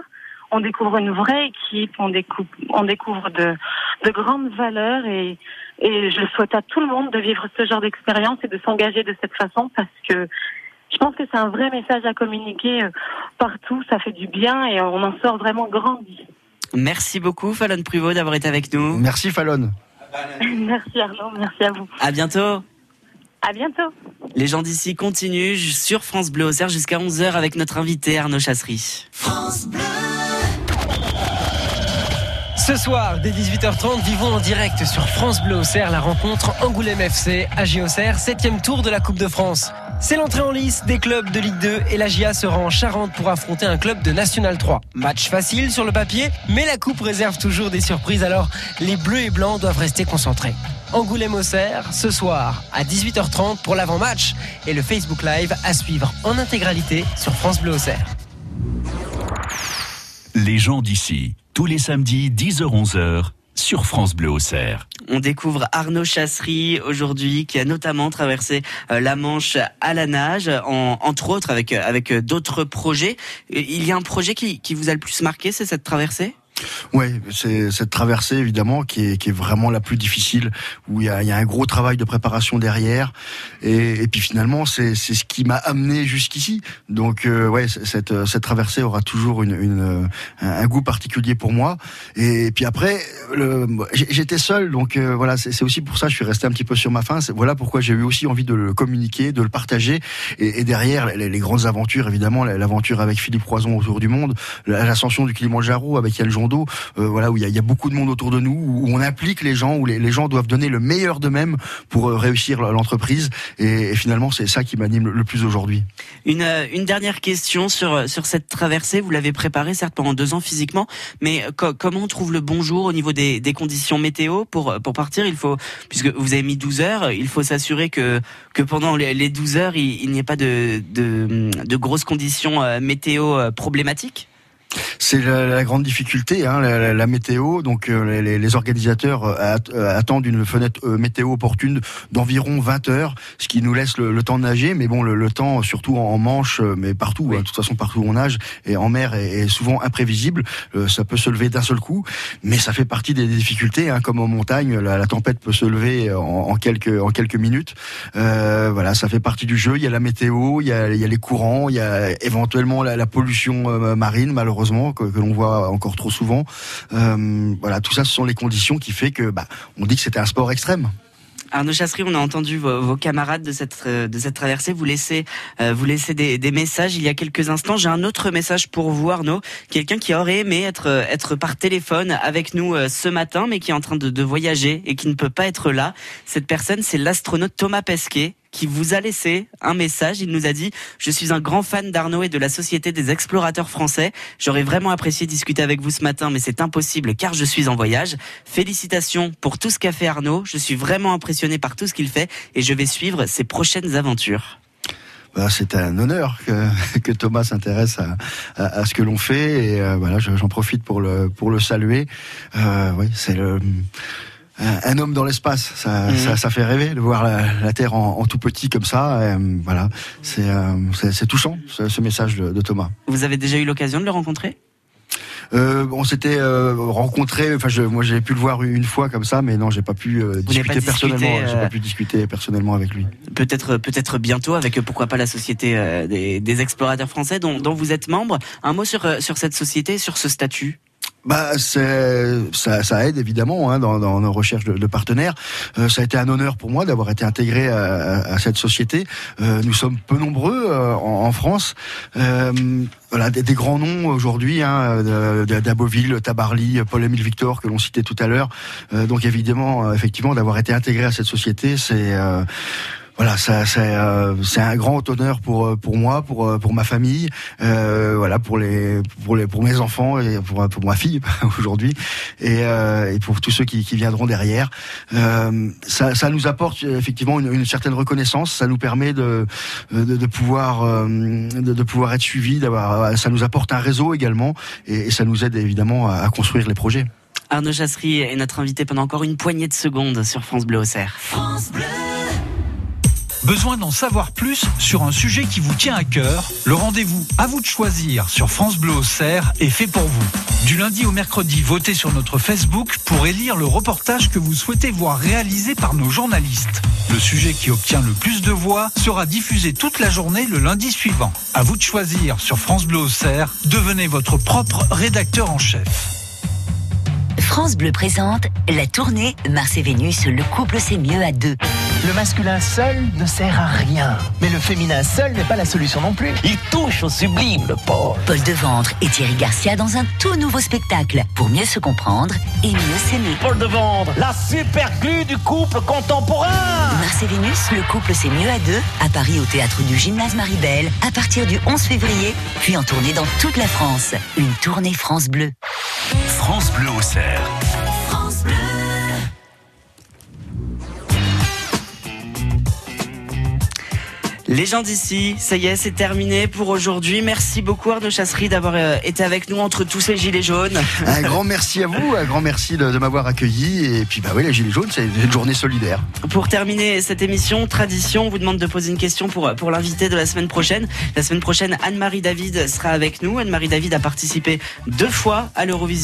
On découvre une vraie équipe, on découvre, on découvre de, de grandes valeurs et, et je souhaite à tout le monde de vivre ce genre d'expérience et de s'engager de cette façon parce que je pense que c'est un vrai message à communiquer euh, partout. Ça fait du bien et on en sort vraiment grandi. Merci beaucoup, Fallon Pruvot, d'avoir été avec nous. Merci, Fallon. merci Arnaud, merci à vous. À bientôt. À bientôt. Les gens d'ici continuent sur France Bleu Auxerre jusqu'à 11h avec notre invité Arnaud Chassery. France Bleu. Ce soir, dès 18h30, vivons en direct sur France Bleu Auxerre la rencontre Angoulême FC, AG Auxerre, 7 tour de la Coupe de France. C'est l'entrée en lice des clubs de Ligue 2 et la GIA sera en Charente pour affronter un club de National 3. Match facile sur le papier, mais la Coupe réserve toujours des surprises alors les bleus et blancs doivent rester concentrés. Angoulême-Auxerre, ce soir à 18h30 pour l'avant-match et le Facebook Live à suivre en intégralité sur France Bleu Auxerre. Les gens d'ici, tous les samedis 10h-11h sur France Bleu Auxerre. On découvre Arnaud Chassery aujourd'hui qui a notamment traversé euh, la Manche à la nage, en- entre autres avec, euh, avec euh, d'autres projets. Il y a un projet qui, qui vous a le plus marqué, c'est cette traversée? Ouais, c'est cette traversée évidemment qui est, qui est vraiment la plus difficile, où il y a, un gros travail de préparation derrière, et, puis finalement c'est ce qui m'a amené jusqu'ici. Donc euh, ouais, cette cette traversée aura toujours une, un, goût particulier pour moi. Et, puis après, j'étais seul, donc euh, voilà, c'est aussi pour ça que je suis resté un petit peu sur ma faim. Voilà pourquoi j'ai eu aussi envie de le communiquer, de le partager, et, derrière les, grandes aventures évidemment, l'aventure avec Philippe Croison autour du monde, l'ascension du Kilimanjaro avec Yann Jondo, euh, voilà où il y, a, beaucoup de monde autour de nous, où on implique les gens, où les, gens doivent donner le meilleur d'eux-mêmes pour euh, réussir l'entreprise. Et, finalement, c'est ça qui m'anime le, plus aujourd'hui. Une, euh, une dernière question sur, sur cette traversée. Vous l'avez préparée certes pendant deux ans physiquement, mais co- comment on trouve le bon jour au niveau des, conditions météo pour, pour partir? Il faut, puisque vous avez mis 12 heures, il faut s'assurer que, que pendant les, les 12 heures, il, n'y ait pas de, de, grosses conditions météo problématiques. C'est la, la grande difficulté, hein, la, la- la météo. Donc euh, les, les organisateurs euh, euh, attendent une fenêtre euh, météo opportune d'environ 20 heures, ce qui nous laisse le, le temps de nager. Mais bon, le, le temps, surtout en, en Manche, mais partout, hein, de toute façon partout où on nage, et en mer, est, est souvent imprévisible. Euh, ça peut se lever d'un seul coup, mais ça fait partie des difficultés. Hein, comme en montagne, la, la tempête peut se lever en, en quelques en quelques minutes. Euh, voilà, ça fait partie du jeu. Il y a la météo, il y a, il y a les courants, il y a éventuellement la, la pollution marine, malheureusement, que, que l'on voit encore trop souvent. Euh, voilà, tout ça, ce sont les conditions qui fait que, bah, on dit que c'était un sport extrême. Arnaud Chassery, on a entendu vos, camarades de cette, euh, de cette traversée vous laisser, euh, vous laisser des, messages il y a quelques instants. J'ai un autre message pour vous, Arnaud. Quelqu'un qui aurait aimé être, être par téléphone avec nous ce matin, mais qui est en train de voyager et qui ne peut pas être là. Cette personne, c'est l'astronaute Thomas Pesquet qui vous a laissé un message. Il nous a dit Je suis un grand fan d'Arnaud et de la Société des explorateurs français. J'aurais vraiment apprécié discuter avec vous ce matin, mais c'est impossible car je suis en voyage. Félicitations pour tout ce qu'a fait Arnaud. Je suis vraiment impressionné par tout ce qu'il fait et je vais suivre ses prochaines aventures. Bah, c'est un honneur que, Thomas s'intéresse à, ce que l'on fait et euh, voilà, je- j'en profite pour le pour le saluer. Euh, oui, c'est le un, homme dans l'espace, ça, Mhm. ça, ça fait rêver de voir la, la Terre en, en tout petit comme ça. euh, voilà, c'est euh, c'est c'est touchant ce, ce message de, de Thomas. Vous avez déjà eu l'occasion de le rencontrer? Euh, on s'était euh, rencontrés. Enfin, je, moi, j'ai pu le voir une fois comme ça, mais non, j'ai pas pu euh, discuter pas personnellement. J'ai euh, pas pu discuter personnellement avec lui. Peut-être peut-être bientôt avec pourquoi pas la société des, des explorateurs français dont, dont vous êtes membre. Un mot sur sur cette société, sur ce statut? Bah, ça, ça aide évidemment hein, dans, dans nos recherches de, de partenaires. Euh, ça a été un honneur pour moi d'avoir été intégré à, à- cette société. Euh, nous sommes peu nombreux euh, en, en France. Euh, voilà, des, des grands noms aujourd'hui, hein, de- d'Aboville, Tabarly, Paul-Émile Victor que l'on citait tout à l'heure. Euh, donc évidemment, euh, effectivement, d'avoir été intégré à cette société, c'est euh, voilà, ça, c'est, euh, c'est un grand honneur pour euh, pour moi, pour euh, pour ma famille, euh, voilà, pour les pour les pour mes enfants et pour pour ma fille aujourd'hui et, euh, et pour tous ceux qui, qui viendront derrière. Euh, ça, ça nous apporte effectivement une, une certaine reconnaissance. Ça nous permet de de, de pouvoir euh, de, de pouvoir être suivi. D'avoir, ça nous apporte un réseau également et, et ça nous aide évidemment à, à construire les projets. Arnaud Chassery est notre invité pendant encore une poignée de secondes sur France Bleu Auxerre. France Bleu. Besoin d'en savoir plus sur un sujet qui vous tient à cœur? Le rendez-vous à vous de choisir sur France Bleu Auxerre est fait pour vous. Du lundi au mercredi, votez sur notre Facebook pour élire le reportage que vous souhaitez voir réalisé par nos journalistes. Le sujet qui obtient le plus de voix sera diffusé toute la journée le lundi suivant. À vous de choisir sur France Bleu Auxerre. Devenez votre propre rédacteur en chef. France Bleu présente la tournée Mars et Vénus, le couple c'est mieux à deux. Le masculin seul ne sert à rien. Mais le féminin seul n'est pas la solution non plus. Il touche au sublime, le pauvre. Paul Deventre et Thierry Garcia dans un tout nouveau spectacle pour mieux se comprendre et mieux s'aimer. Paul Deventre, la super glue du couple contemporain. Mars et Vénus, le couple c'est mieux à deux, à Paris au théâtre du Gymnase Maribel, à partir du 11 février, puis en tournée dans toute la France. Une tournée France Bleu. France Bleu Auxerre. Les gens d'ici, ça y est, c'est terminé pour aujourd'hui. Merci beaucoup Arnaud Chasserie d'avoir euh, été avec nous entre tous ces gilets jaunes. Un grand merci à vous, un grand merci de, de m'avoir accueilli. Et puis bah oui, les gilets jaunes, c'est une journée solidaire. Pour terminer cette émission, tradition, on vous demande de poser une question pour, pour l'invité de la semaine prochaine. La semaine prochaine, Anne-Marie David sera avec nous. Anne-Marie David a participé deux fois à l'Eurovision.